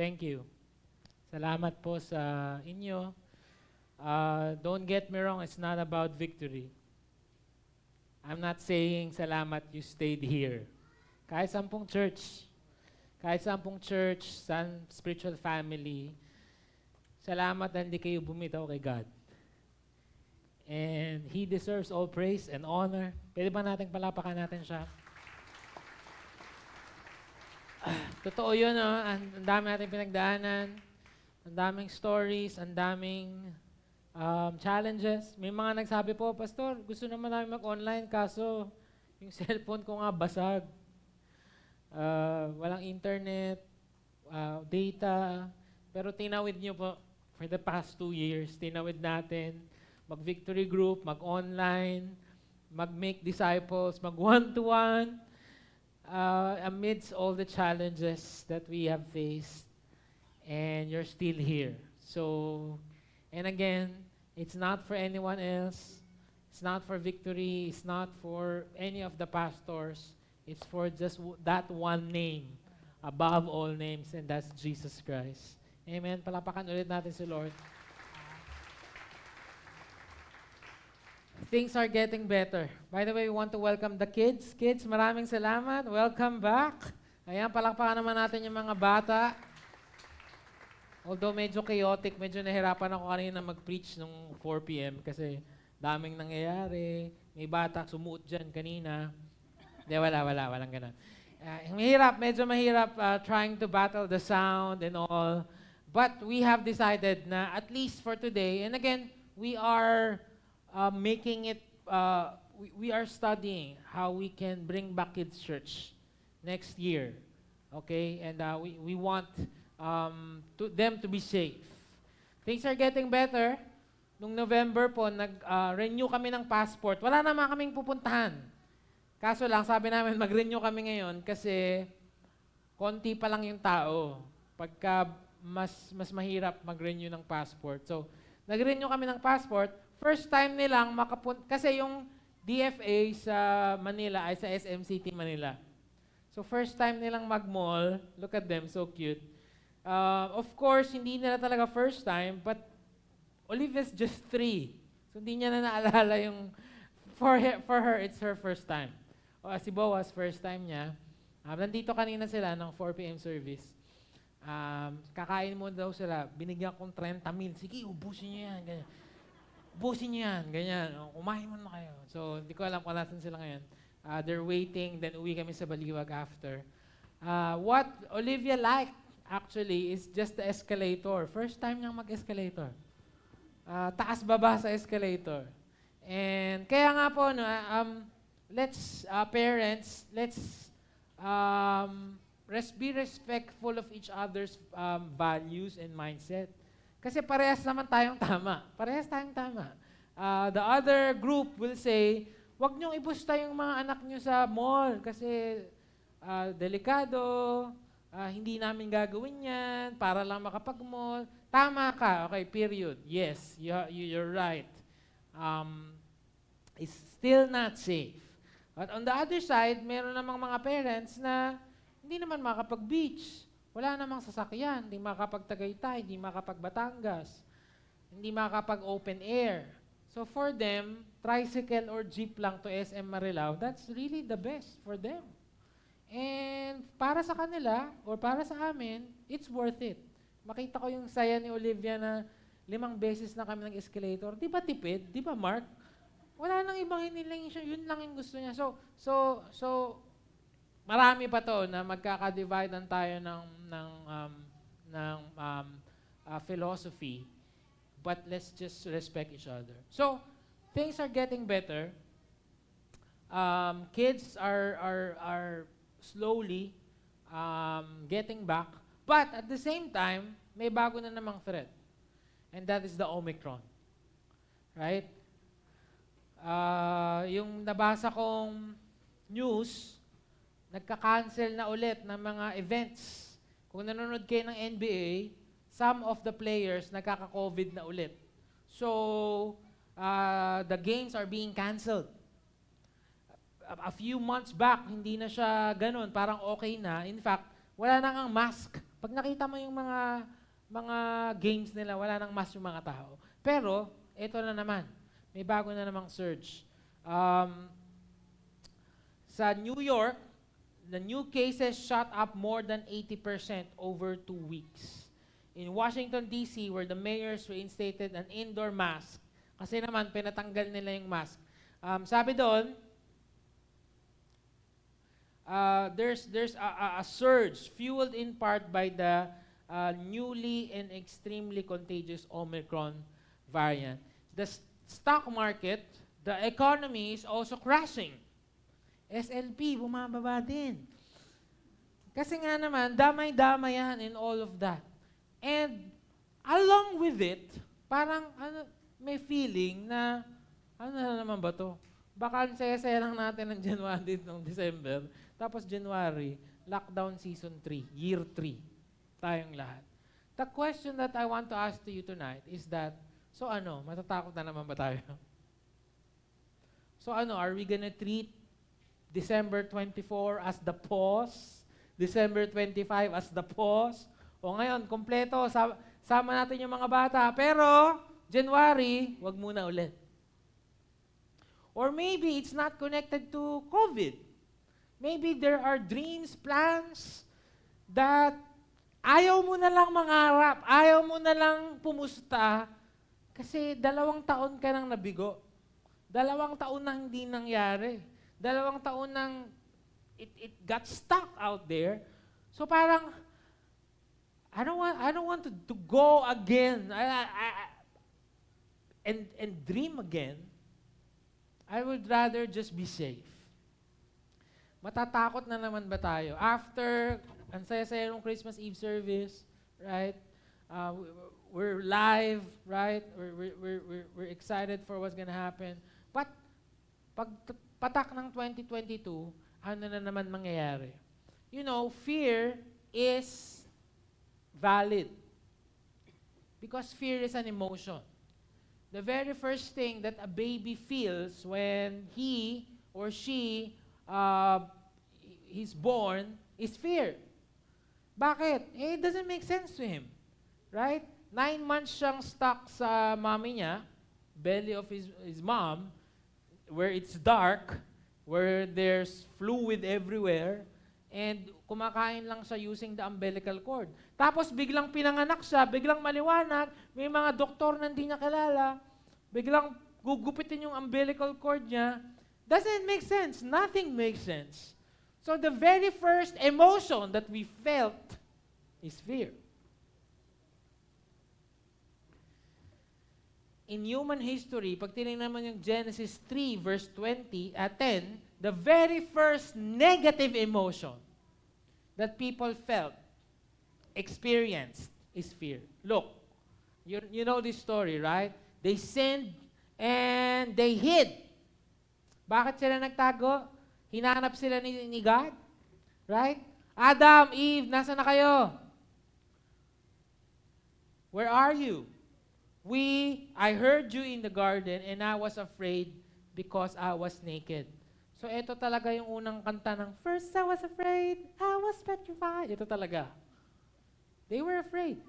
Thank you. Salamat po sa inyo. Uh, don't get me wrong, it's not about victory. I'm not saying salamat you stayed here. Kahit sampung church, kahit sampung church, san spiritual family, salamat na hindi kayo bumitaw kay God. And He deserves all praise and honor. Pwede ba natin palapakan natin siya? Totoo yun, no? ang, ang dami natin pinagdaanan, ang daming stories, ang daming um, challenges. May mga nagsabi po, Pastor, gusto naman namin mag-online, kaso yung cellphone ko nga basag. Uh, walang internet, uh, data. Pero tinawid niyo po, for the past two years, tinawid natin, mag-victory group, mag-online, mag-make disciples, mag-one-to-one, uh, amidst all the challenges that we have faced, and you're still here. So, and again, it's not for anyone else. It's not for victory. It's not for any of the pastors. It's for just that one name above all names, and that's Jesus Christ. Amen. Palapakan ulit natin si Lord. Things are getting better. By the way, we want to welcome the kids. Kids, maraming salamat. Welcome back. Ayan, palakpakan naman natin yung mga bata. Although medyo chaotic, medyo nahirapan ako kanina mag-preach nung 4 p.m. kasi daming nangyayari. May bata sumuot dyan kanina. Hindi, wala, wala, walang ganun. Uh, mahirap, medyo mahirap uh, trying to battle the sound and all. But we have decided na at least for today, and again, we are uh, making it, uh, we, we are studying how we can bring back Kids Church next year. Okay? And uh, we, we want um, to them to be safe. Things are getting better. Nung November po, nag-renew uh, kami ng passport. Wala naman kaming pupuntahan. Kaso lang, sabi namin, mag-renew kami ngayon kasi konti pa lang yung tao. Pagka mas, mas mahirap mag-renew ng passport. So, nag-renew kami ng passport, first time nilang makapunta, kasi yung DFA sa Manila ay sa SM City, Manila. So first time nilang mag-mall, look at them, so cute. Uh, of course, hindi nila talaga first time, but Olivia's just three. So hindi niya na naalala yung, for her, for her it's her first time. O, si Boaz, first time niya. Um, nandito kanina sila ng 4 p.m. service. Um, kakain mo daw sila, binigyan kong 30 mil. Sige, ubusin niyo yan. Ganyan busin niyo yan, ganyan. Kumain mo na kayo. So, hindi ko alam kung natin sila ngayon. Uh, they're waiting, then uwi kami sa Baliwag after. Uh, what Olivia liked, actually, is just the escalator. First time niyang mag-escalator. Uh, taas-baba sa escalator. And kaya nga po, no, um, let's, uh, parents, let's um, res be respectful of each other's um, values and mindset. Kasi parehas naman tayong tama. Parehas tayong tama. Uh, the other group will say, wag niyong ibusta yung mga anak niyo sa mall kasi uh, delikado, uh, hindi namin gagawin yan para lang makapag-mall. Tama ka. Okay, period. Yes, you, you're right. Um, it's still not safe. But on the other side, meron namang mga parents na hindi naman makapag-beach. Wala namang sasakyan, hindi makapagtagaytay, hindi makapagbatangas, hindi makapag-open air. So for them, tricycle or jeep lang to SM Marilao, that's really the best for them. And para sa kanila, or para sa amin, it's worth it. Makita ko yung saya ni Olivia na limang beses na kami ng escalator. Di ba tipid? Di ba Mark? Wala nang ibang hiniling siya. Yun lang yung gusto niya. So, so, so, marami pa to na magkaka-divide tayo ng ng um, ng um, uh, philosophy but let's just respect each other. So, things are getting better. Um, kids are are are slowly um, getting back, but at the same time, may bago na namang threat. And that is the Omicron. Right? Uh, yung nabasa kong news, nagka-cancel na ulit ng mga events. Kung nanonood kayo ng NBA, some of the players nagkaka-COVID na ulit. So, uh, the games are being canceled. A, a few months back, hindi na siya ganun. Parang okay na. In fact, wala na ang mask Pag nakita mo yung mga mga games nila, wala nang mask yung mga tao. Pero, ito na naman. May bago na namang surge. Um, sa New York, the new cases shot up more than 80% over two weeks. In Washington, D.C., where the mayors reinstated an indoor mask, kasi naman, pinatanggal nila yung mask. Um, sabi doon, uh, there's, there's a, a, a surge fueled in part by the uh, newly and extremely contagious Omicron variant. The s- stock market, the economy is also crashing. SLP, bumababa din. Kasi nga naman, damay-damay yan in all of that. And along with it, parang ano, may feeling na, ano na naman ba to? Baka ang saya-saya lang natin ng January ng December. Tapos January, lockdown season 3, year 3. Tayong lahat. The question that I want to ask to you tonight is that, so ano, matatakot na naman ba tayo? So ano, are we gonna treat December 24 as the pause? December 25 as the pause? O ngayon, kompleto, sa- sama natin yung mga bata. Pero, January, wag muna ulit. Or maybe it's not connected to COVID. Maybe there are dreams, plans that ayaw mo na lang mangarap, ayaw mo na lang pumusta kasi dalawang taon ka nang nabigo. Dalawang taon na hindi nangyari. Dalawang taon nang it, it got stuck out there. So parang, I don't want, I don't want to, to go again I, I, I- and, and dream again. I would rather just be safe. Matatakot na naman ba tayo? After, ang saya-saya ng Christmas Eve service, right? Uh, we- we're live, right? We're, we're, we're, we're, excited for what's gonna happen. But, pag patak ng 2022, ano na naman mangyayari? You know, fear is valid. Because fear is an emotion. The very first thing that a baby feels when he or she uh, he's born is fear. Bakit? Eh, it doesn't make sense to him. Right? Nine months siyang stuck sa mommy niya, belly of his, his mom, where it's dark, where there's fluid everywhere, and kumakain lang siya using the umbilical cord. Tapos biglang pinanganak siya, biglang maliwanag, may mga doktor na hindi niya kilala, biglang gugupitin yung umbilical cord niya. Doesn't make sense. Nothing makes sense. So the very first emotion that we felt is fear. In human history, pag tinignan mo yung Genesis 3 verse 20 at 10, the very first negative emotion that people felt, experienced, is fear. Look, you, you know this story, right? They sinned and they hid. Bakit sila nagtago? Hinanap sila ni, ni God? Right? Adam, Eve, nasa na kayo? Where are you? We, I heard you in the garden and I was afraid because I was naked. So ito talaga yung unang kanta ng First I was afraid, I was petrified. Ito talaga. They were afraid.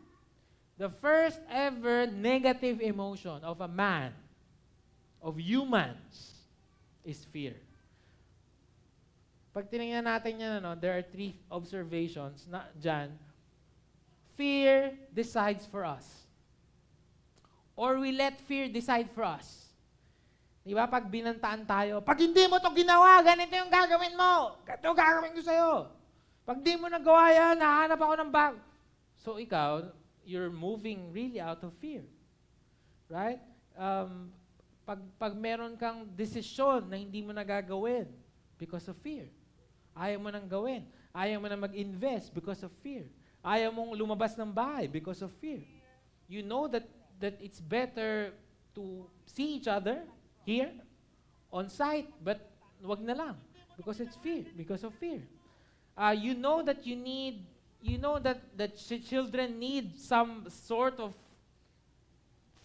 The first ever negative emotion of a man, of humans, is fear. Pag tinignan natin yan, ano, there are three observations na dyan. Fear decides for us or we let fear decide for us. Di ba? Pag binantaan tayo, pag hindi mo to ginawa, ganito yung gagawin mo. Ganito gagawin ko sa'yo. Pag di mo nagawa yan, nahanap ako ng bag. So ikaw, you're moving really out of fear. Right? Um, pag, pag meron kang desisyon na hindi mo nagagawin because of fear. Ayaw mo nang gawin. Ayaw mo na mag-invest because of fear. Ayaw mong lumabas ng bahay because of fear. You know that that it's better to see each other here on site, but wag na lang because it's fear, because of fear. Uh, you know that you need, you know that that ch- children need some sort of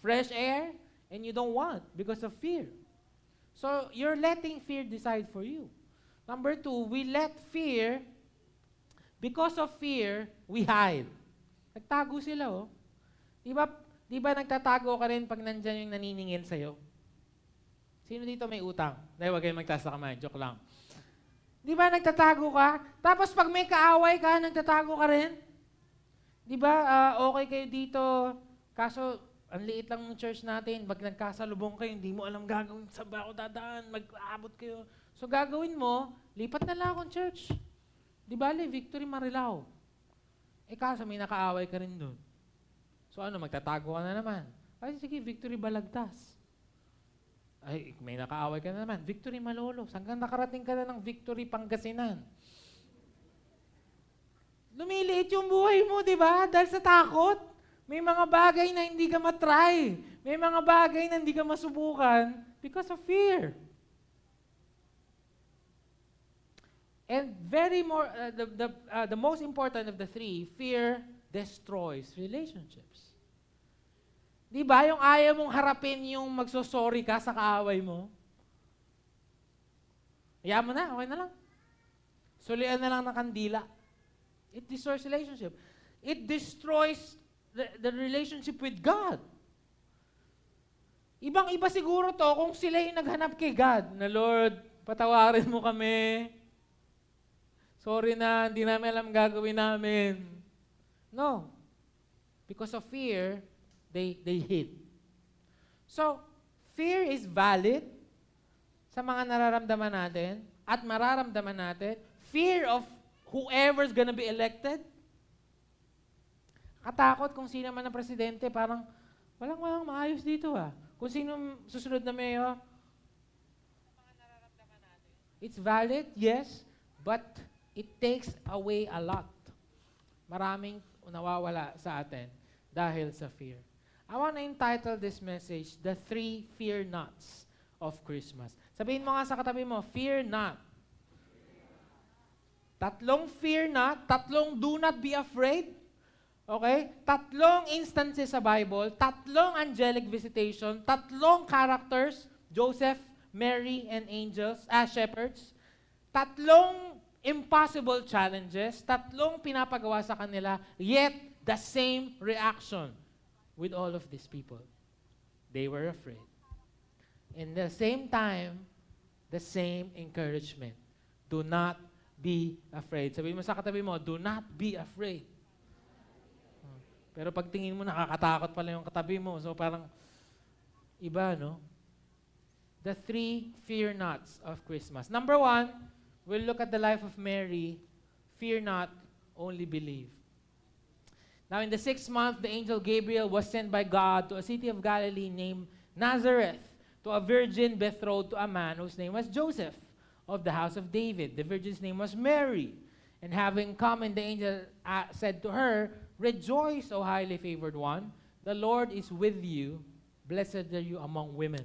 fresh air, and you don't want because of fear. So you're letting fear decide for you. Number two, we let fear, because of fear, we hide. Nagtago sila, oh. Di ba, di ba nagtatago ka rin pag nandyan yung naniningil sa'yo? Sino dito may utang? Dahil wag kayong magtaas na kamay. Joke lang. Di ba nagtatago ka? Tapos pag may kaaway ka, nagtatago ka rin? Di ba ah, okay kayo dito, kaso ang liit lang ng church natin, pag nagkasalubong kayo, hindi mo alam gagawin, saan ba ako dadaan, mag-aabot kayo. So gagawin mo, lipat na lang akong church. Di ba, Victory Marilao. Eh kaso may nakaaway ka rin doon. So ano, magtatago ka na naman. Ay, sige, Victory Balagtas. Ay, may nakaaway ka na naman. Victory Malolos. Hanggang nakarating ka na ng Victory Pangasinan. Lumiliit yung buhay mo, di ba? Dahil sa takot. May mga bagay na hindi ka matry. May mga bagay na hindi ka masubukan because of fear. And very more, uh, the, the, uh, the most important of the three, fear destroys relationships. Di ba? Yung ayaw mong harapin yung magsosorry ka sa kaaway mo. Hayaan mo na, okay na lang. Sulian na lang ng kandila. It destroys relationship. It destroys the, the relationship with God. Ibang-iba siguro to kung sila yung naghanap kay God na Lord, patawarin mo kami. Sorry na, hindi namin alam gagawin namin. No. Because of fear, they, they hid. So, fear is valid sa mga nararamdaman natin at mararamdaman natin. Fear of whoever's gonna be elected, Katakot kung sino man ang presidente, parang walang walang maayos dito ah. Kung sino susunod na mayor, it's valid, yes, but it takes away a lot. Maraming nawawala sa atin dahil sa fear. I want to entitle this message, The Three Fear Nots of Christmas. Sabihin mo nga sa katabi mo, fear not. Tatlong fear not, tatlong do not be afraid, Okay? Tatlong instances sa Bible, tatlong angelic visitation, tatlong characters, Joseph, Mary, and angels, as shepherds, tatlong impossible challenges, tatlong pinapagawa sa kanila, yet the same reaction with all of these people. They were afraid. In the same time, the same encouragement. Do not be afraid. Sabihin mo sa katabi mo, do not be afraid. Pero pag tingin mo, nakakatakot pala yung katabi mo. So parang iba, no? The three fear nots of Christmas. Number one, we'll look at the life of Mary. Fear not, only believe. Now, in the sixth month, the angel Gabriel was sent by God to a city of Galilee named Nazareth, to a virgin betrothed to a man whose name was Joseph, of the house of David. The virgin's name was Mary. And having come, and the angel uh, said to her, Rejoice, O highly favored one. The Lord is with you. Blessed are you among women.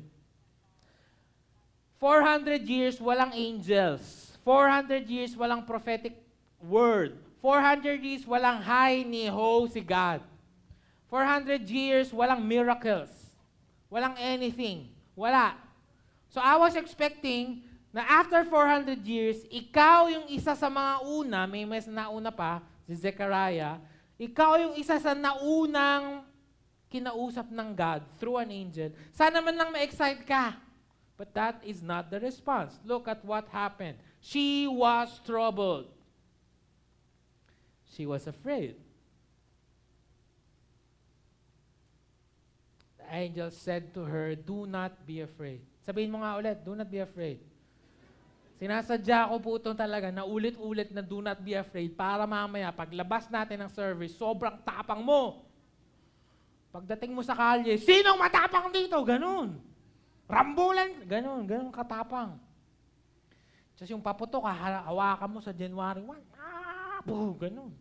400 years walang angels. 400 years walang prophetic word. 400 years walang hi ni ho si God. 400 years walang miracles. Walang anything. Wala. So I was expecting na after 400 years, ikaw yung isa sa mga una, may mas nauna pa, si Zechariah, ikaw yung isa sa naunang kinausap ng God through an angel. Sana man lang ma-excite ka. But that is not the response. Look at what happened. She was troubled. She was afraid. The angel said to her, Do not be afraid. Sabihin mo nga ulit, do not be afraid. Sinasadya ko po ito talaga na ulit-ulit na do not be afraid para mamaya paglabas natin ng service, sobrang tapang mo. Pagdating mo sa kalye, sinong matapang dito? Ganun. Rambulan. Ganun, ganun katapang. Tapos yung paputok, hawakan mo sa January 1. Ah, boom, ganun.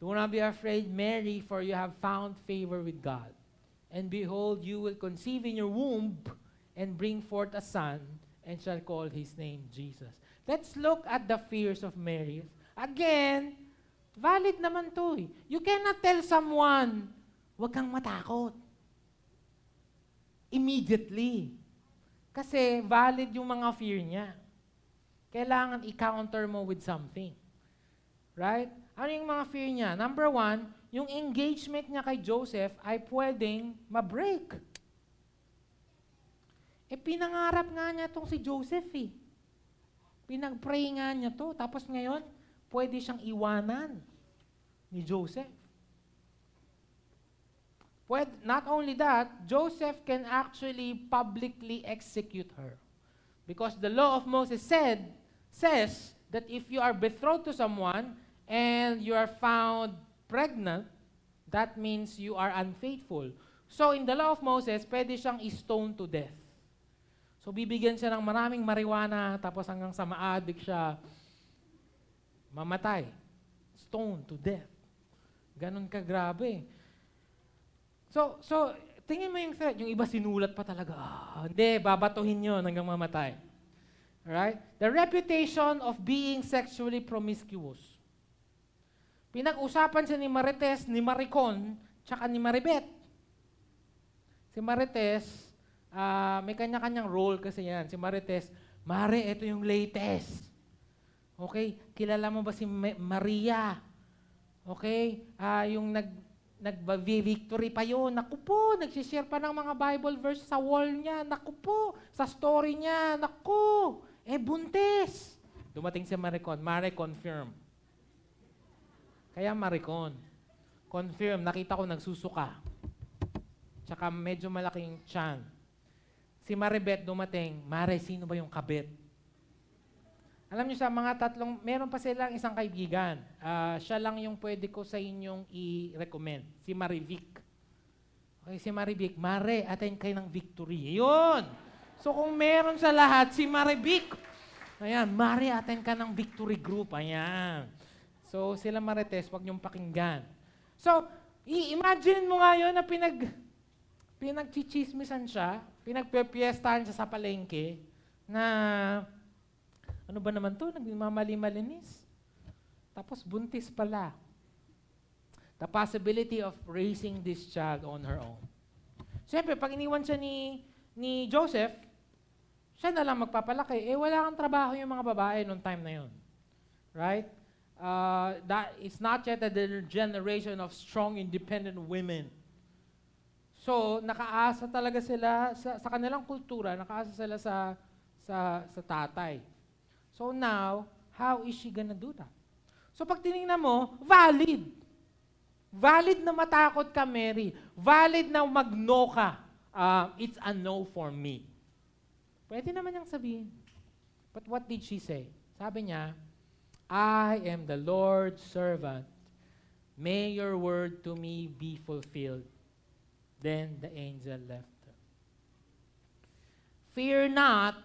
Do not be afraid, Mary, for you have found favor with God. And behold, you will conceive in your womb and bring forth a son, and shall call his name Jesus. Let's look at the fears of Mary. Again, valid naman to eh. You cannot tell someone, huwag kang matakot. Immediately. Kasi valid yung mga fear niya. Kailangan i-counter mo with something. Right? Ano yung mga fear niya? Number one, yung engagement niya kay Joseph ay pwedeng ma-break. Eh, pinangarap nga niya tong si Joseph eh. Pinag-pray nga niya to. Tapos ngayon, pwede siyang iwanan ni Joseph. Pwede, not only that, Joseph can actually publicly execute her. Because the law of Moses said, says that if you are betrothed to someone and you are found pregnant, that means you are unfaithful. So in the law of Moses, pwede siyang stone to death. So bibigyan siya ng maraming marijuana, tapos hanggang sa maadik siya, mamatay. Stone to death. Ganon ka grabe. So, so tingin mo yung threat. Yung iba sinulat pa talaga. Ah, hindi, babatuhin yun hanggang mamatay. Right? The reputation of being sexually promiscuous. Pinag-usapan siya ni Marites, ni Maricon, tsaka ni Maribet. Si Marites, uh, may kanya-kanyang role kasi yan. Si Marites, Mare, ito yung latest. Okay? Kilala mo ba si Maria? Okay? Uh, yung nag nagba-victory pa yun. Naku po, nagsishare pa ng mga Bible verse sa wall niya. Naku po, sa story niya. Naku, eh buntis. Dumating si Maricon. Mare, confirm. Kaya Maricon. Confirm, nakita ko nagsusuka. Tsaka medyo malaking chan. Si Maribet dumating, Mare, sino ba yung kabit? Alam niyo sa mga tatlong, meron pa silang isang kaibigan. Uh, siya lang yung pwede ko sa inyong i-recommend. Si Marivic. Okay, si Marivic. Mare, attend kayo ng victory. Yun! So kung meron sa lahat, si Marivic. Ayan, Mare, attend ka ng victory group. Ayan. So sila Marites, wag niyong pakinggan. So, i-imagine mo nga yun na pinag, pinagchichismisan siya, pinagpepiestahan siya sa palengke, na ano ba naman to? Nagmamali-malinis. Tapos buntis pala. The possibility of raising this child on her own. Siyempre, pag iniwan siya ni, ni Joseph, siya na lang magpapalaki. Eh, wala kang trabaho yung mga babae noong time na yun. Right? Uh, that it's not yet a generation of strong, independent women. So, nakaasa talaga sila sa, sa kanilang kultura, nakaasa sila sa, sa, sa tatay. So now, how is she gonna do that? So pag tinignan mo, valid. Valid na matakot ka, Mary. Valid na mag-no ka. Uh, it's a no for me. Pwede naman niyang sabihin. But what did she say? Sabi niya, I am the Lord's servant. May your word to me be fulfilled. Then the angel left her. Fear not,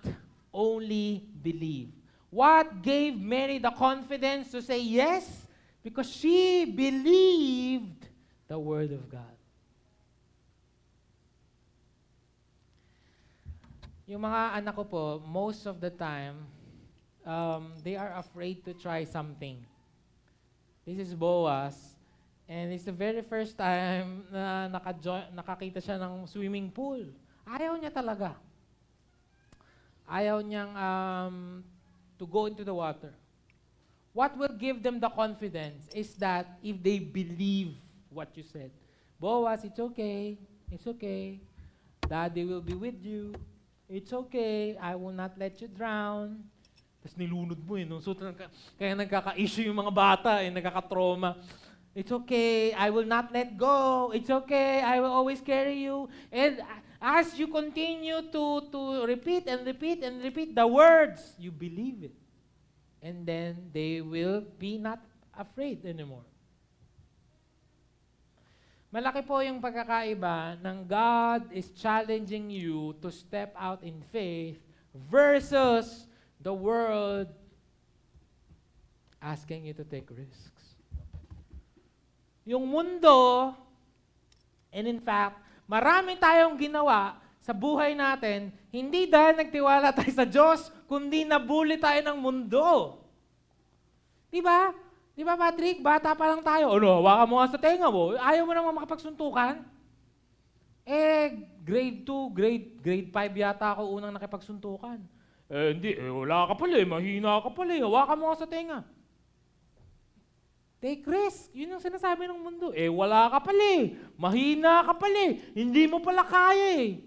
only believe. What gave Mary the confidence to say yes? Because she believed the Word of God. Yung mga anak ko po, most of the time, um, they are afraid to try something. This is Boaz, and it's the very first time na nakakita siya ng swimming pool. Ayaw niya talaga. Ayaw niyang um, to go into the water. What will give them the confidence is that if they believe what you said, Boaz, it's okay, it's okay. Daddy will be with you. It's okay, I will not let you drown. Tapos nilunod mo eh. No? So, kaya nagkaka-issue yung mga bata eh, nagkaka-trauma. It's okay, I will not let go. It's okay, I will always carry you. And as you continue to, to repeat and repeat and repeat the words, you believe it. And then they will be not afraid anymore. Malaki po yung pagkakaiba ng God is challenging you to step out in faith versus the world asking you to take risks. Yung mundo, and in fact, Marami tayong ginawa sa buhay natin, hindi dahil nagtiwala tayo sa Diyos, kundi nabuli tayo ng mundo. Di ba? Di ba, Patrick? Bata pa lang tayo. Ano, hawakan mo nga sa tenga mo. Ayaw mo naman makapagsuntukan. Eh, grade 2, grade, grade 5 yata ako unang nakipagsuntukan. Eh, hindi. Eh, wala ka pala eh. Mahina ka pala eh. Hawakan mo nga sa tenga. Take risk. Yun yung sinasabi ng mundo. Eh, wala ka pala eh. Mahina ka pala eh. Hindi mo pala kaya eh.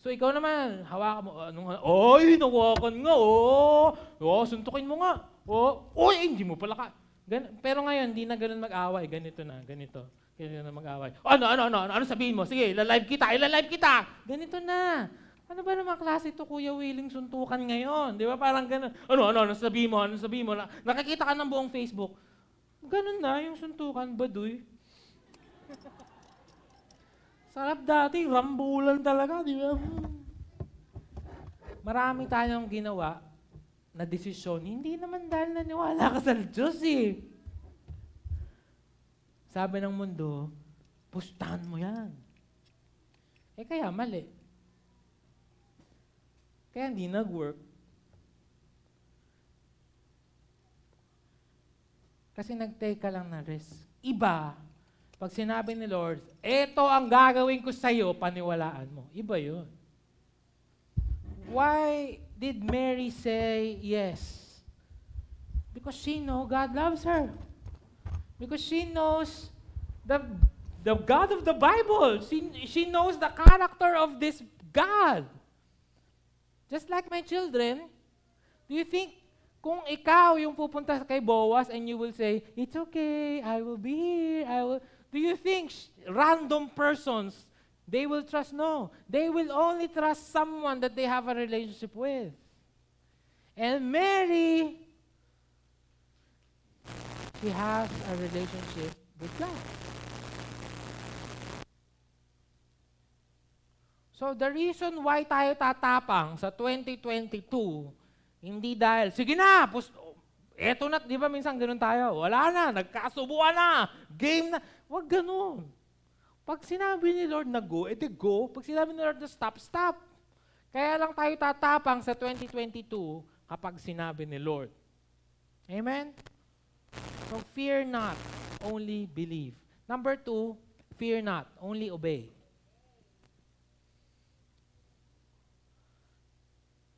So ikaw naman, hawakan mo. Anong, Oy, nawakan nga. Oh, oh suntukin mo nga. Oh, oy, hindi mo pala ka. Gan- pero ngayon, hindi na ganun mag-away. Ganito na, ganito. Ganito na mag-away. Ano, ano, ano, ano, ano sabihin mo? Sige, ilalive kita, ilalive kita. Ganito na. Ano ba naman klase to, Kuya Willing, suntukan ngayon? Di ba? Parang ganun. Ano, ano, ano sabihin mo? Ano sabihin mo? Nakikita ka ng buong Facebook. Ganun na yung suntukan, baduy. Sarap dati, rambulan talaga, di ba? Marami tayong ginawa na desisyon, hindi naman dahil naniwala ka sa Diyos eh. Sabi ng mundo, pustahan mo yan. Eh kaya mali. Kaya hindi nag-work. Kasi nag-take ka lang ng risk. Iba, pag sinabi ni Lord, eto ang gagawin ko sa iyo, paniwalaan mo. Iba yun. Why did Mary say yes? Because she know God loves her. Because she knows the, the God of the Bible. She, she knows the character of this God. Just like my children, do you think kung ikaw yung pupunta kay Boaz and you will say, it's okay, I will be here, I will... Do you think random persons, they will trust? No. They will only trust someone that they have a relationship with. And Mary, she has a relationship with God. So the reason why tayo tatapang sa 2022 hindi dahil, sige na, pus, eto na, di ba minsan ganun tayo, wala na, nagkasubuan na, game na. Huwag ganun. Pag sinabi ni Lord na go, edi go. Pag sinabi ni Lord na stop, stop. Kaya lang tayo tatapang sa 2022 kapag sinabi ni Lord. Amen? So fear not, only believe. Number two, fear not, only obey.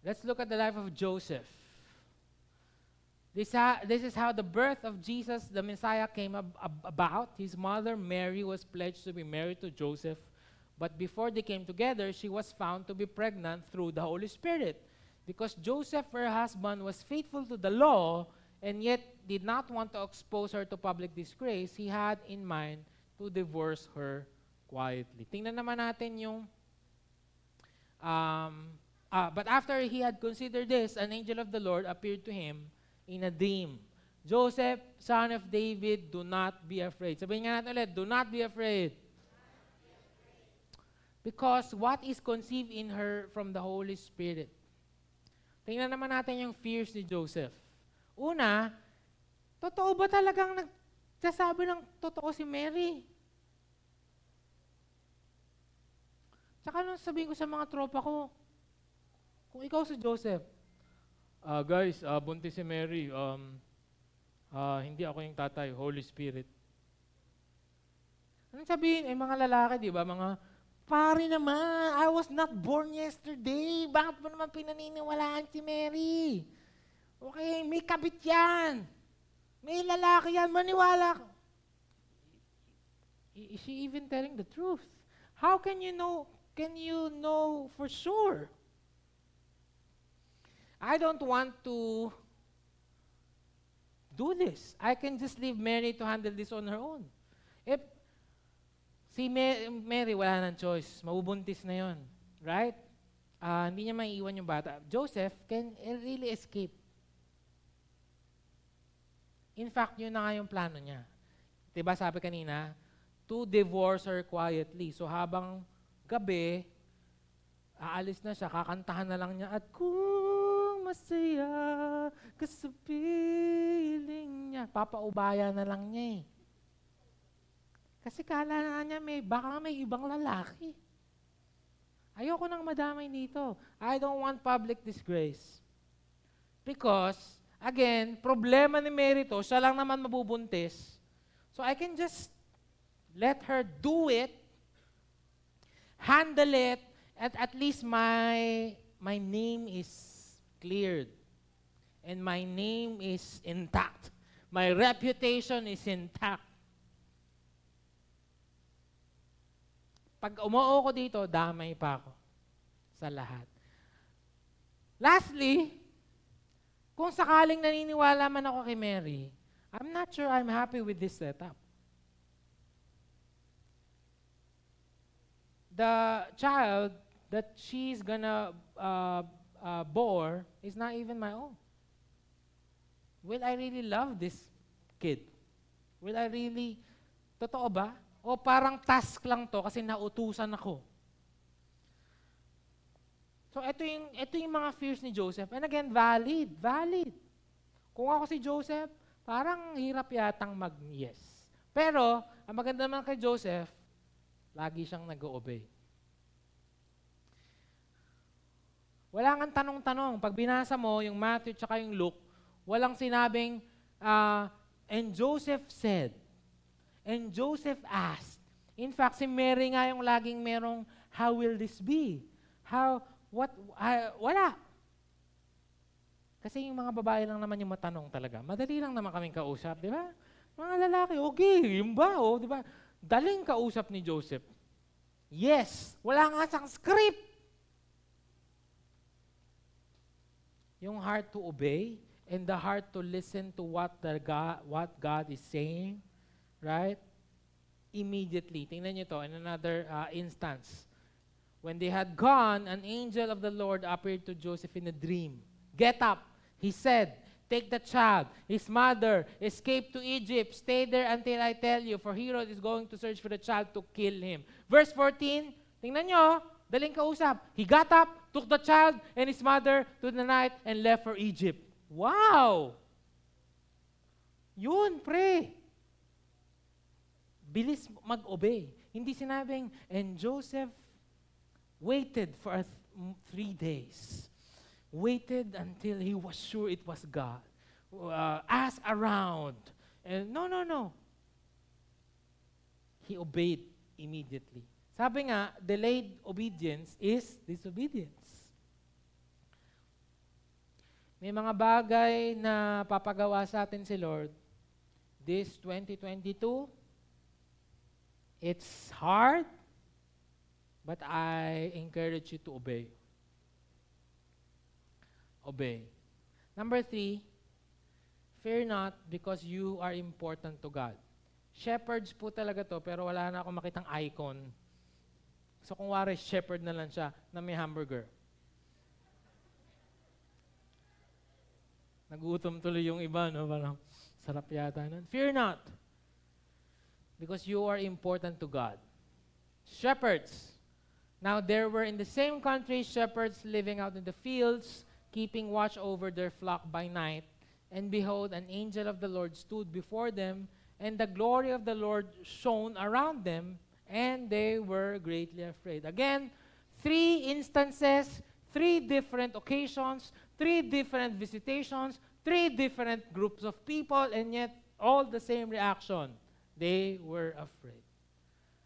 Let's look at the life of Joseph. This, ha- this is how the birth of Jesus, the Messiah, came ab- ab- about. His mother, Mary, was pledged to be married to Joseph. But before they came together, she was found to be pregnant through the Holy Spirit. Because Joseph, her husband, was faithful to the law and yet did not want to expose her to public disgrace, he had in mind to divorce her quietly. Tingnan naman natin yung um, Uh, but after he had considered this, an angel of the Lord appeared to him in a dream. Joseph, son of David, do not be afraid. Sabihin nga natin ulit, do not be afraid. Because what is conceived in her from the Holy Spirit. Tingnan naman natin yung fears ni Joseph. Una, totoo ba talagang nagsasabi ng totoo si Mary? Tsaka nung sabihin ko sa mga tropa ko, kung ikaw si Joseph, uh, guys, uh, buntis si Mary, um, uh, hindi ako yung tatay, Holy Spirit. Anong sabihin? Eh, mga lalaki, di ba? Mga, pare naman, I was not born yesterday. Bakit mo naman pinaniniwalaan si Mary? Okay, may kabit yan. May lalaki yan, maniwala. Is she even telling the truth? How can you know, can you know for sure? I don't want to do this. I can just leave Mary to handle this on her own. If si Mary, wala nang choice. Mabubuntis na yon, Right? Uh, hindi niya maiiwan yung bata. Joseph can really escape. In fact, yun na nga yung plano niya. Diba sabi kanina, to divorce her quietly. So habang gabi, aalis na siya, kakantahan na lang niya, at kung masaya ka sa piling niya. Papaubaya na lang niya eh. Kasi kala na niya may, baka may ibang lalaki. Ayoko nang madamay dito. I don't want public disgrace. Because, again, problema ni Mary to, siya lang naman mabubuntis. So I can just let her do it, handle it, at at least my my name is cleared. And my name is intact. My reputation is intact. Pag umuo ko dito, damay pa ako sa lahat. Lastly, kung sakaling naniniwala man ako kay Mary, I'm not sure I'm happy with this setup. The child that she's gonna uh, uh, bore is not even my own. Will I really love this kid? Will I really, totoo ba? O parang task lang to kasi nautusan ako. So ito yung, ito yung mga fears ni Joseph. And again, valid, valid. Kung ako si Joseph, parang hirap yatang mag-yes. Pero, ang maganda naman kay Joseph, lagi siyang nag-obey. Wala nga tanong-tanong. Pag binasa mo yung Matthew tsaka yung Luke, walang sinabing, uh, and Joseph said, and Joseph asked. In fact, si Mary nga yung laging merong, how will this be? How, what, uh, wala. Kasi yung mga babae lang naman yung matanong talaga. Madali lang naman kaming kausap, di ba? Mga lalaki, okay, yung ba, oh, di ba? Daling kausap ni Joseph. Yes, wala nga siyang script. Yung heart to obey and the heart to listen to what the God, what God is saying, right? Immediately. Tingnan niyo to in another uh, instance. When they had gone, an angel of the Lord appeared to Joseph in a dream. Get up, he said. Take the child, his mother, escape to Egypt. Stay there until I tell you, for Herod is going to search for the child to kill him. Verse 14, tingnan nyo, daling kausap. He got up, took the child and his mother to the night and left for Egypt. Wow! Yun, pre. Bilis mag-obey. Hindi sinabing, and Joseph waited for th- three days. Waited until he was sure it was God. Uh, asked around. And no, no, no. He obeyed immediately. Sabi nga, delayed obedience is disobedience. May mga bagay na papagawa sa atin si Lord this 2022. It's hard, but I encourage you to obey. Obey. Number three, fear not because you are important to God. Shepherds po talaga to, pero wala na akong makitang icon So kung wari, shepherd na lang siya na may hamburger. Nagutom tuloy yung iba, no? Parang sarap yata nun. Fear not, because you are important to God. Shepherds. Now there were in the same country shepherds living out in the fields, keeping watch over their flock by night. And behold, an angel of the Lord stood before them, and the glory of the Lord shone around them, and they were greatly afraid. Again, three instances, three different occasions, three different visitations, three different groups of people, and yet all the same reaction. They were afraid.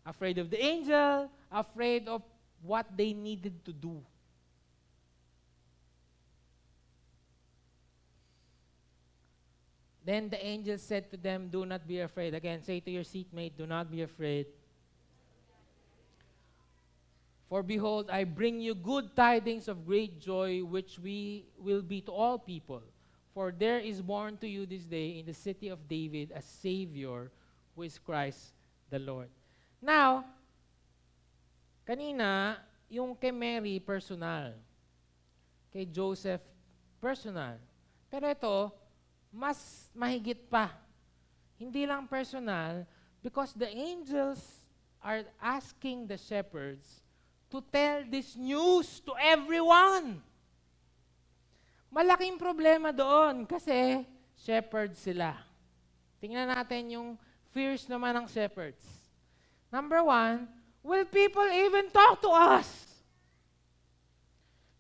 Afraid of the angel, afraid of what they needed to do. Then the angel said to them, Do not be afraid. Again, say to your seatmate, Do not be afraid. For behold, I bring you good tidings of great joy, which we will be to all people. For there is born to you this day in the city of David a Savior, who is Christ the Lord. Now, kanina, yung kay Mary, personal. Kay Joseph, personal. Pero ito, mas mahigit pa. Hindi lang personal, because the angels are asking the shepherds to tell this news to everyone. Malaking problema doon kasi shepherds sila. Tingnan natin yung fears naman ng shepherds. Number one, will people even talk to us?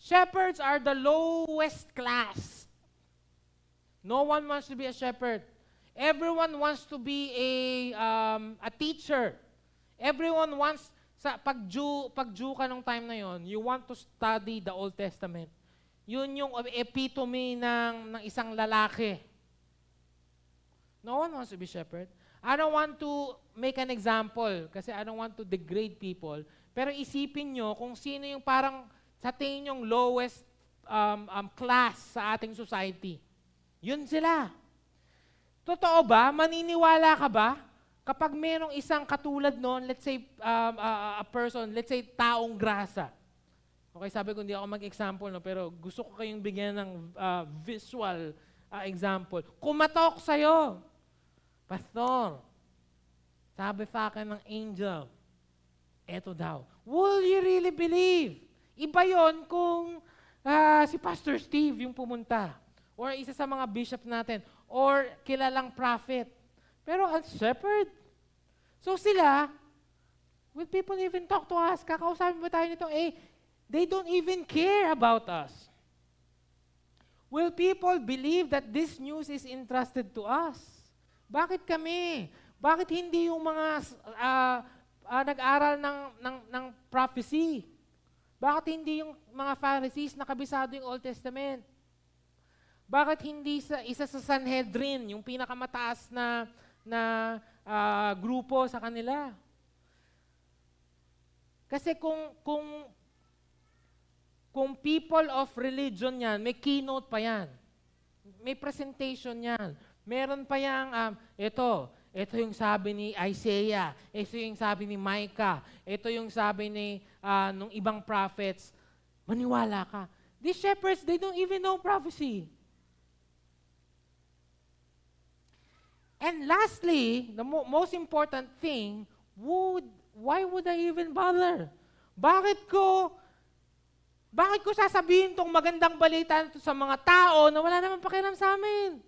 Shepherds are the lowest class. No one wants to be a shepherd. Everyone wants to be a, um, a teacher. Everyone wants sa pag Jew, pag Jew ka nung time na yon, you want to study the Old Testament. Yun yung epitome ng, ng isang lalaki. No one wants to be shepherd. I don't want to make an example kasi I don't want to degrade people. Pero isipin nyo kung sino yung parang sa tingin yung lowest um, um, class sa ating society. Yun sila. Totoo ba? Maniniwala ka ba? Kapag merong isang katulad noon, let's say um, uh, a person, let's say taong grasa. Okay, sabi ko hindi ako mag-example, no, pero gusto ko kayong bigyan ng uh, visual uh, example. Kumatok sa'yo. Pastor, sabi sa akin ng angel, eto daw. Will you really believe? Iba yon kung uh, si Pastor Steve yung pumunta. Or isa sa mga bishop natin. Or kilalang prophet. Pero as shepherd. So sila, will people even talk to us? Kakausapin ba tayo nito? Eh, they don't even care about us. Will people believe that this news is entrusted to us? Bakit kami? Bakit hindi yung mga uh, uh, nag-aral ng, ng, ng prophecy? Bakit hindi yung mga Pharisees nakabisado yung Old Testament? Bakit hindi sa isa sa Sanhedrin, yung pinakamataas na na uh, grupo sa kanila? Kasi kung kung kung people of religion yan, may keynote pa yan. May presentation yan. Meron pa yang, um, ito, ito yung sabi ni Isaiah, ito yung sabi ni Micah, ito yung sabi ni uh, nung ibang prophets. Maniwala ka. These shepherds, they don't even know prophecy. And lastly, the mo- most important thing, would, why would I even bother? Bakit ko, bakit ko sasabihin tong magandang balita sa mga tao na wala naman pakialam sa amin?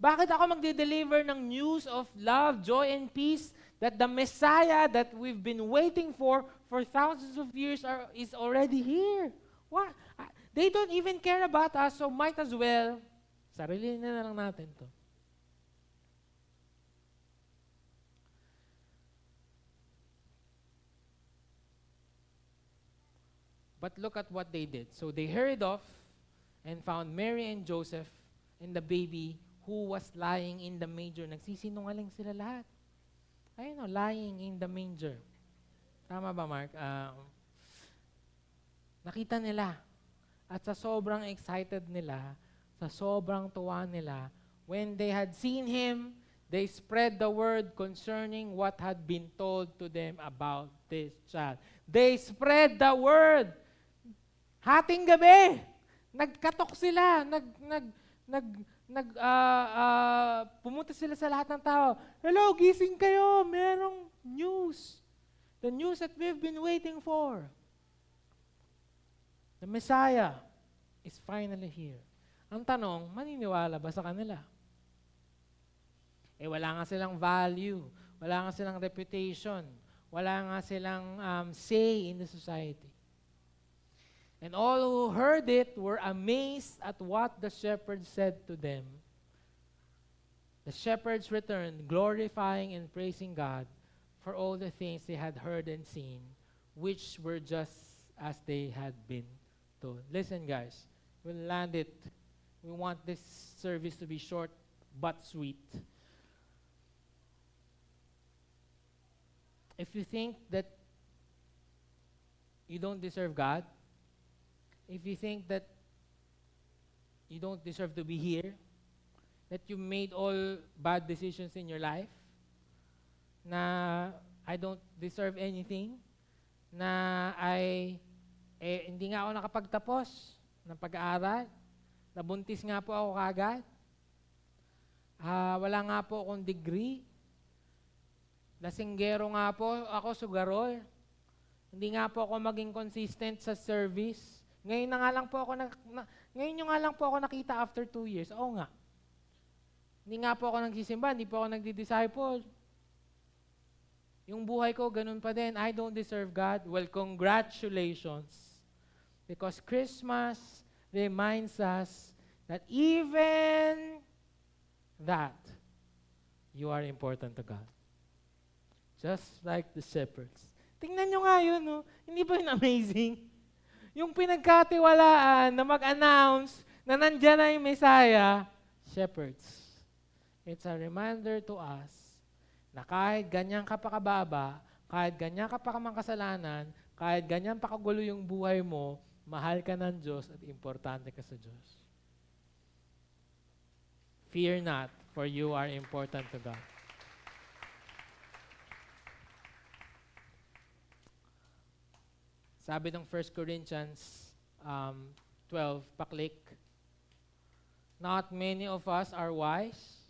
Bakit ako magde-deliver ng news of love, joy, and peace that the Messiah that we've been waiting for for thousands of years are, is already here? What? They don't even care about us, so might as well Sarili na lang natin to. But look at what they did. So they hurried off and found Mary and Joseph and the baby who was lying in the manger. Nagsisinungaling sila lahat. Ayun o, lying in the manger. Tama ba, Mark? Uh, nakita nila. At sa sobrang excited nila, sa sobrang tuwa nila, when they had seen him, they spread the word concerning what had been told to them about this child. They spread the word. Hating gabi, nagkatok sila, nag, nag, nag, nag, uh, uh, pumunta sila sa lahat ng tao. Hello, gising kayo, merong news. The news that we've been waiting for. The Messiah is finally here. Ang tanong, maniniwala ba sa kanila? Eh wala nga silang value, wala nga silang reputation, wala nga silang um, say in the society. And all who heard it were amazed at what the shepherds said to them. The shepherds returned, glorifying and praising God for all the things they had heard and seen, which were just as they had been told. Listen, guys, we'll land it We want this service to be short but sweet. If you think that you don't deserve God, if you think that you don't deserve to be here, that you made all bad decisions in your life, na I don't deserve anything, na I, eh, hindi nga ako nakapagtapos ng pag-aaral, Nabuntis nga po ako kagad. Uh, wala nga po akong degree. Lasinggero nga po ako, sugarol. Hindi nga po ako maging consistent sa service. Ngayon na nga lang po ako, na, na, ngayon nyo nga lang po ako nakita after two years. Oo nga. Hindi nga po ako nagsisimba, hindi po ako nagdi-disciple. Yung buhay ko, ganun pa din. I don't deserve God. Well, congratulations. Because Christmas reminds us that even that you are important to God. Just like the shepherds. Tingnan nyo nga yun, no? Hindi ba yun amazing? Yung pinagkatiwalaan na mag-announce na nandyan na yung Messiah, shepherds. It's a reminder to us na kahit ganyan ka pa kababa, kahit ganyan ka pa kasalanan, kahit ganyan pa kagulo yung buhay mo, mahal ka ng Diyos at importante ka sa Diyos. Fear not, for you are important to God. Sabi ng 1 Corinthians um, 12, paklik, Not many of us are wise,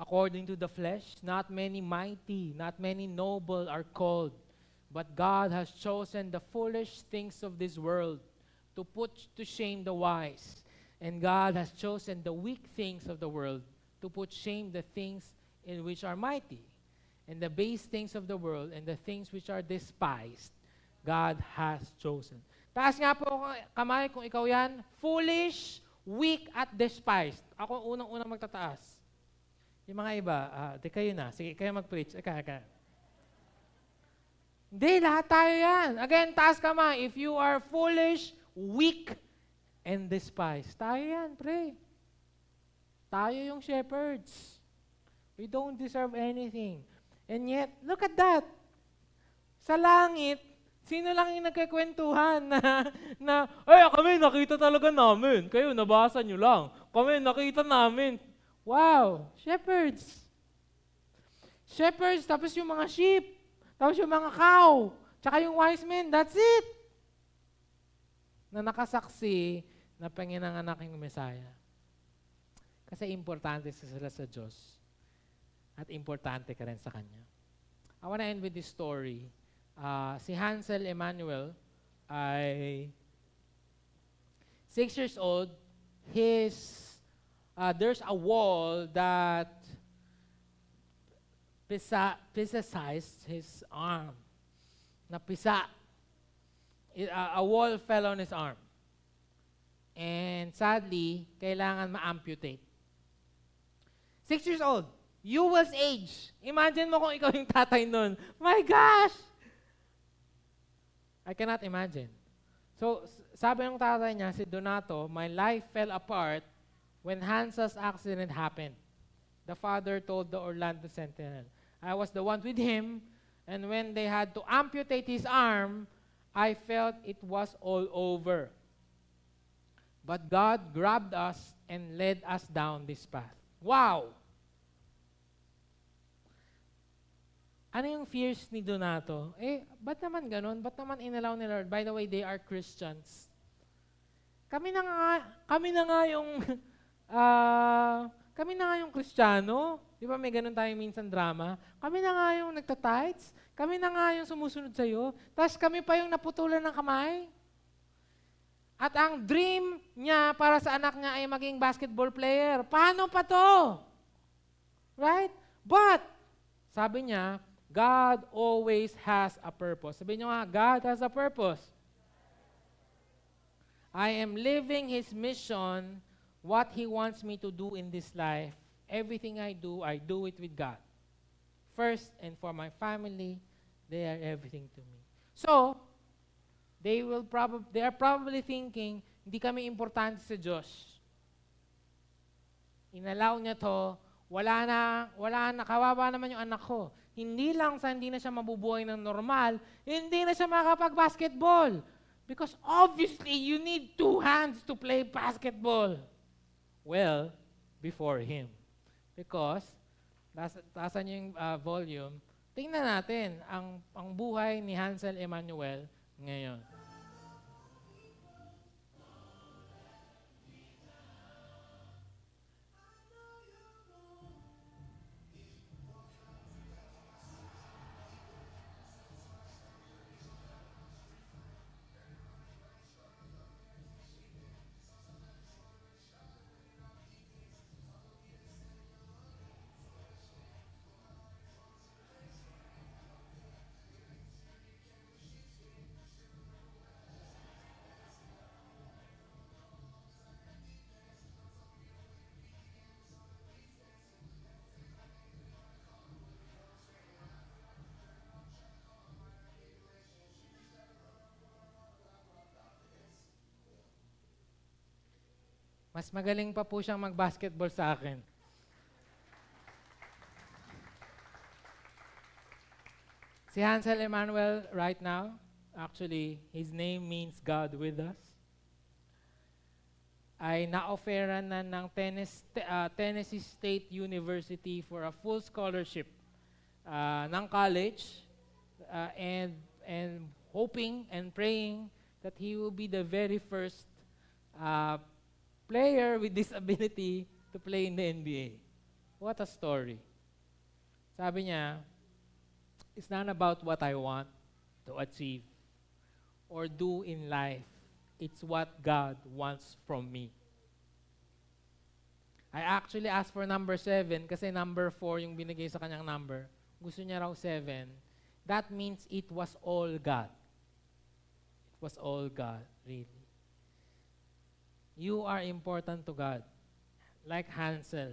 according to the flesh. Not many mighty, not many noble are called. But God has chosen the foolish things of this world to put to shame the wise. And God has chosen the weak things of the world to put shame the things in which are mighty. And the base things of the world and the things which are despised, God has chosen. Taas nga po kamay kung ikaw yan, foolish, weak at despised. Ako unang-unang magtataas. Yung mga iba, uh, di kayo na. Sige, kayo mag-preach. Ika, ika. Hindi, lahat tayo yan. Again, taas ka ma. If you are foolish, weak, and despised. Tayo yan, pre. Tayo yung shepherds. We don't deserve anything. And yet, look at that. Sa langit, Sino lang yung nagkikwentuhan na, na, ay, kami nakita talaga namin. Kayo, nabasa nyo lang. Kami nakita namin. Wow, shepherds. Shepherds, tapos yung mga sheep. Tapos yung mga cow. Tsaka yung wise men, that's it. Na nakasaksi na panginanganak yung Messiah. Kasi importante sila sa Diyos. At importante ka rin sa Kanya. I want to end with this story uh, si Hansel Emmanuel ay six years old. His, uh, there's a wall that pisa, pisacized his arm. Napisa. It, uh, a wall fell on his arm. And sadly, kailangan ma-amputate. Six years old. You was age. Imagine mo kung ikaw yung tatay nun. My gosh! I cannot imagine. So, sabi ng tatay niya, si Donato, my life fell apart when Hansa's accident happened. The father told the Orlando Sentinel. I was the one with him, and when they had to amputate his arm, I felt it was all over. But God grabbed us and led us down this path. Wow! Ano yung fears ni Donato? Eh, ba't naman ganun? Ba't naman inalaw ni Lord? By the way, they are Christians. Kami na nga, kami na nga yung, uh, kami na nga yung Kristiyano. Di ba may ganun tayo minsan drama? Kami na nga yung nagtatights. Kami na nga yung sumusunod sa'yo. Tapos kami pa yung naputulan ng kamay. At ang dream niya para sa anak niya ay maging basketball player. Paano pa to? Right? But, sabi niya, God always has a purpose. Sabihin nyo nga, God has a purpose. I am living His mission, what He wants me to do in this life. Everything I do, I do it with God. First, and for my family, they are everything to me. So, they will probably they are probably thinking, hindi kami importante sa Diyos. Inalaw niya to, wala na, wala na, kawawa naman yung anak ko hindi lang sa hindi na siya mabubuhay ng normal, hindi na siya makapag-basketball. Because obviously, you need two hands to play basketball. Well, before him. Because, tasan niyo yung uh, volume, tingnan natin ang, ang buhay ni Hansel Emmanuel ngayon. Mas magaling pa po siyang mag-basketball sa akin. Si Hansel Emmanuel right now, actually, his name means God with us. Ay na-offeran na ng Tennessee, uh, Tennessee State University for a full scholarship uh, ng college uh, and and hoping and praying that he will be the very first uh, player with this ability to play in the NBA. What a story. Sabi niya, it's not about what I want to achieve or do in life. It's what God wants from me. I actually asked for number seven kasi number four yung binigay sa kanyang number. Gusto niya raw seven. That means it was all God. It was all God, really. You are important to God. Like Hansel,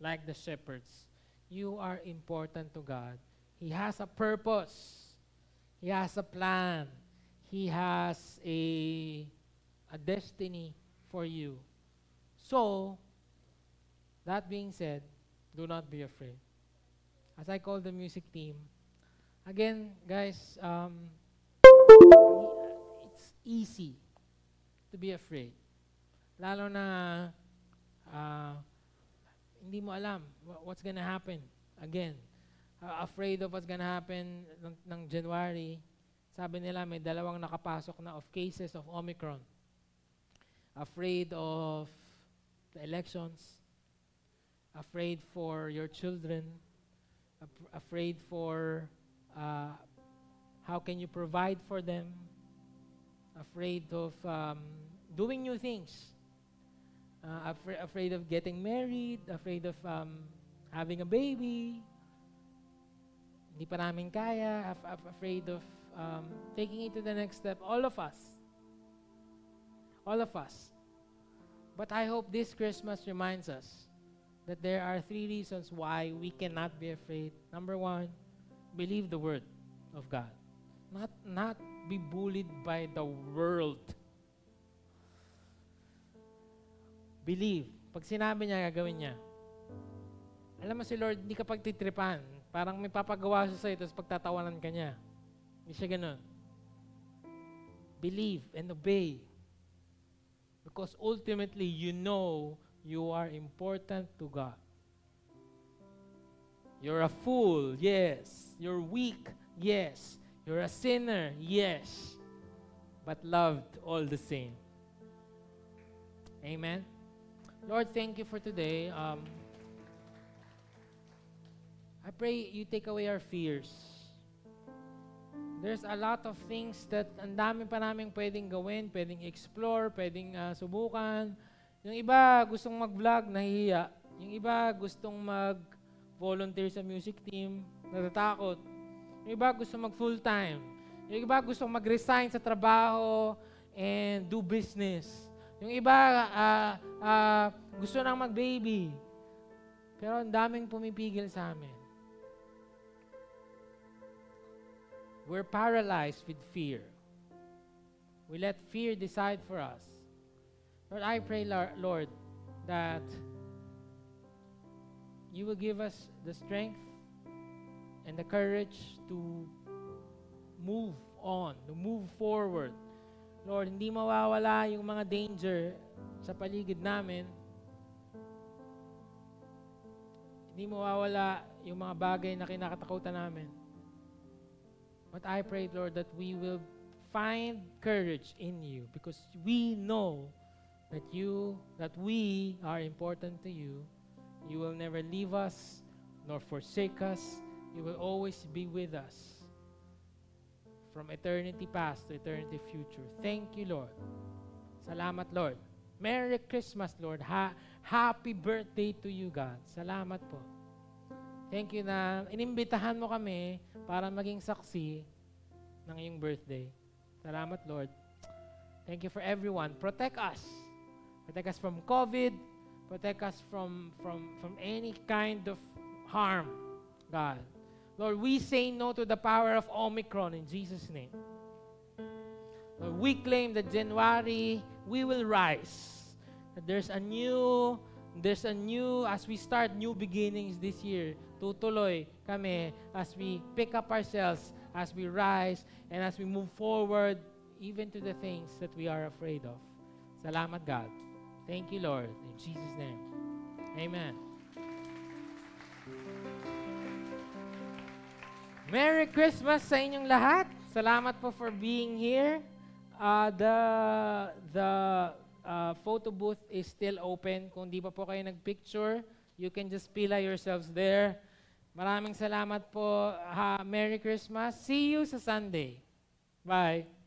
like the shepherds. You are important to God. He has a purpose. He has a plan. He has a, a destiny for you. So, that being said, do not be afraid. As I call the music team, again, guys, um, it's easy to be afraid. Lalo na uh, hindi mo alam what's gonna happen. Again, uh, afraid of what's gonna happen ng, ng January. Sabi nila may dalawang nakapasok na of cases of Omicron. Afraid of the elections. Afraid for your children. Af- afraid for uh, how can you provide for them. Afraid of um, doing new things uh, afra- afraid of getting married, afraid of um, having a baby, hindi pa namin kaya, af- af- afraid of um, taking it to the next step. All of us. All of us. But I hope this Christmas reminds us that there are three reasons why we cannot be afraid. Number one, believe the word of God. Not, not be bullied by the world. Believe. Pag sinabi niya, gagawin niya. Alam mo si Lord, hindi ka pagtitripan. Parang may papagawa siya sa'yo, tapos pagtatawanan ka niya. Hindi siya ganun. Believe and obey. Because ultimately, you know you are important to God. You're a fool, yes. You're weak, yes. You're a sinner, yes. But loved all the same. Amen? Lord, thank you for today. Um, I pray you take away our fears. There's a lot of things that ang dami pa namin pwedeng gawin, pwedeng explore, pwedeng uh, subukan. Yung iba gustong mag-vlog, nahihiya. Yung iba gustong mag-volunteer sa music team, natatakot. Yung iba gusto mag full-time. Yung iba gusto mag-resign sa trabaho and do business. Yung iba, uh, uh, gusto nang mag-baby. Pero ang daming pumipigil sa amin. We're paralyzed with fear. We let fear decide for us. Lord, I pray, Lord, that you will give us the strength and the courage to move on, to move forward, Lord, hindi mawawala yung mga danger sa paligid namin. Hindi mawawala yung mga bagay na kinakatakutan namin. But I pray, Lord, that we will find courage in you because we know that you, that we are important to you. You will never leave us nor forsake us. You will always be with us from eternity past to eternity future. Thank you, Lord. Salamat, Lord. Merry Christmas, Lord. Ha happy birthday to you, God. Salamat po. Thank you na inimbitahan mo kami para maging saksi ng iyong birthday. Salamat, Lord. Thank you for everyone. Protect us. Protect us from COVID. Protect us from, from, from any kind of harm, God. Lord, we say no to the power of Omicron in Jesus' name. Lord, we claim that January we will rise. There's a new, there's a new, as we start new beginnings this year, tutuloy kami as we pick up ourselves, as we rise, and as we move forward, even to the things that we are afraid of. Salamat, God. Thank you, Lord. In Jesus' name. Amen. Merry Christmas sa inyong lahat. Salamat po for being here. Uh, the the uh, photo booth is still open. Kung di pa po kayo nagpicture, you can just pila yourselves there. Maraming salamat po. Ha, Merry Christmas. See you sa Sunday. Bye.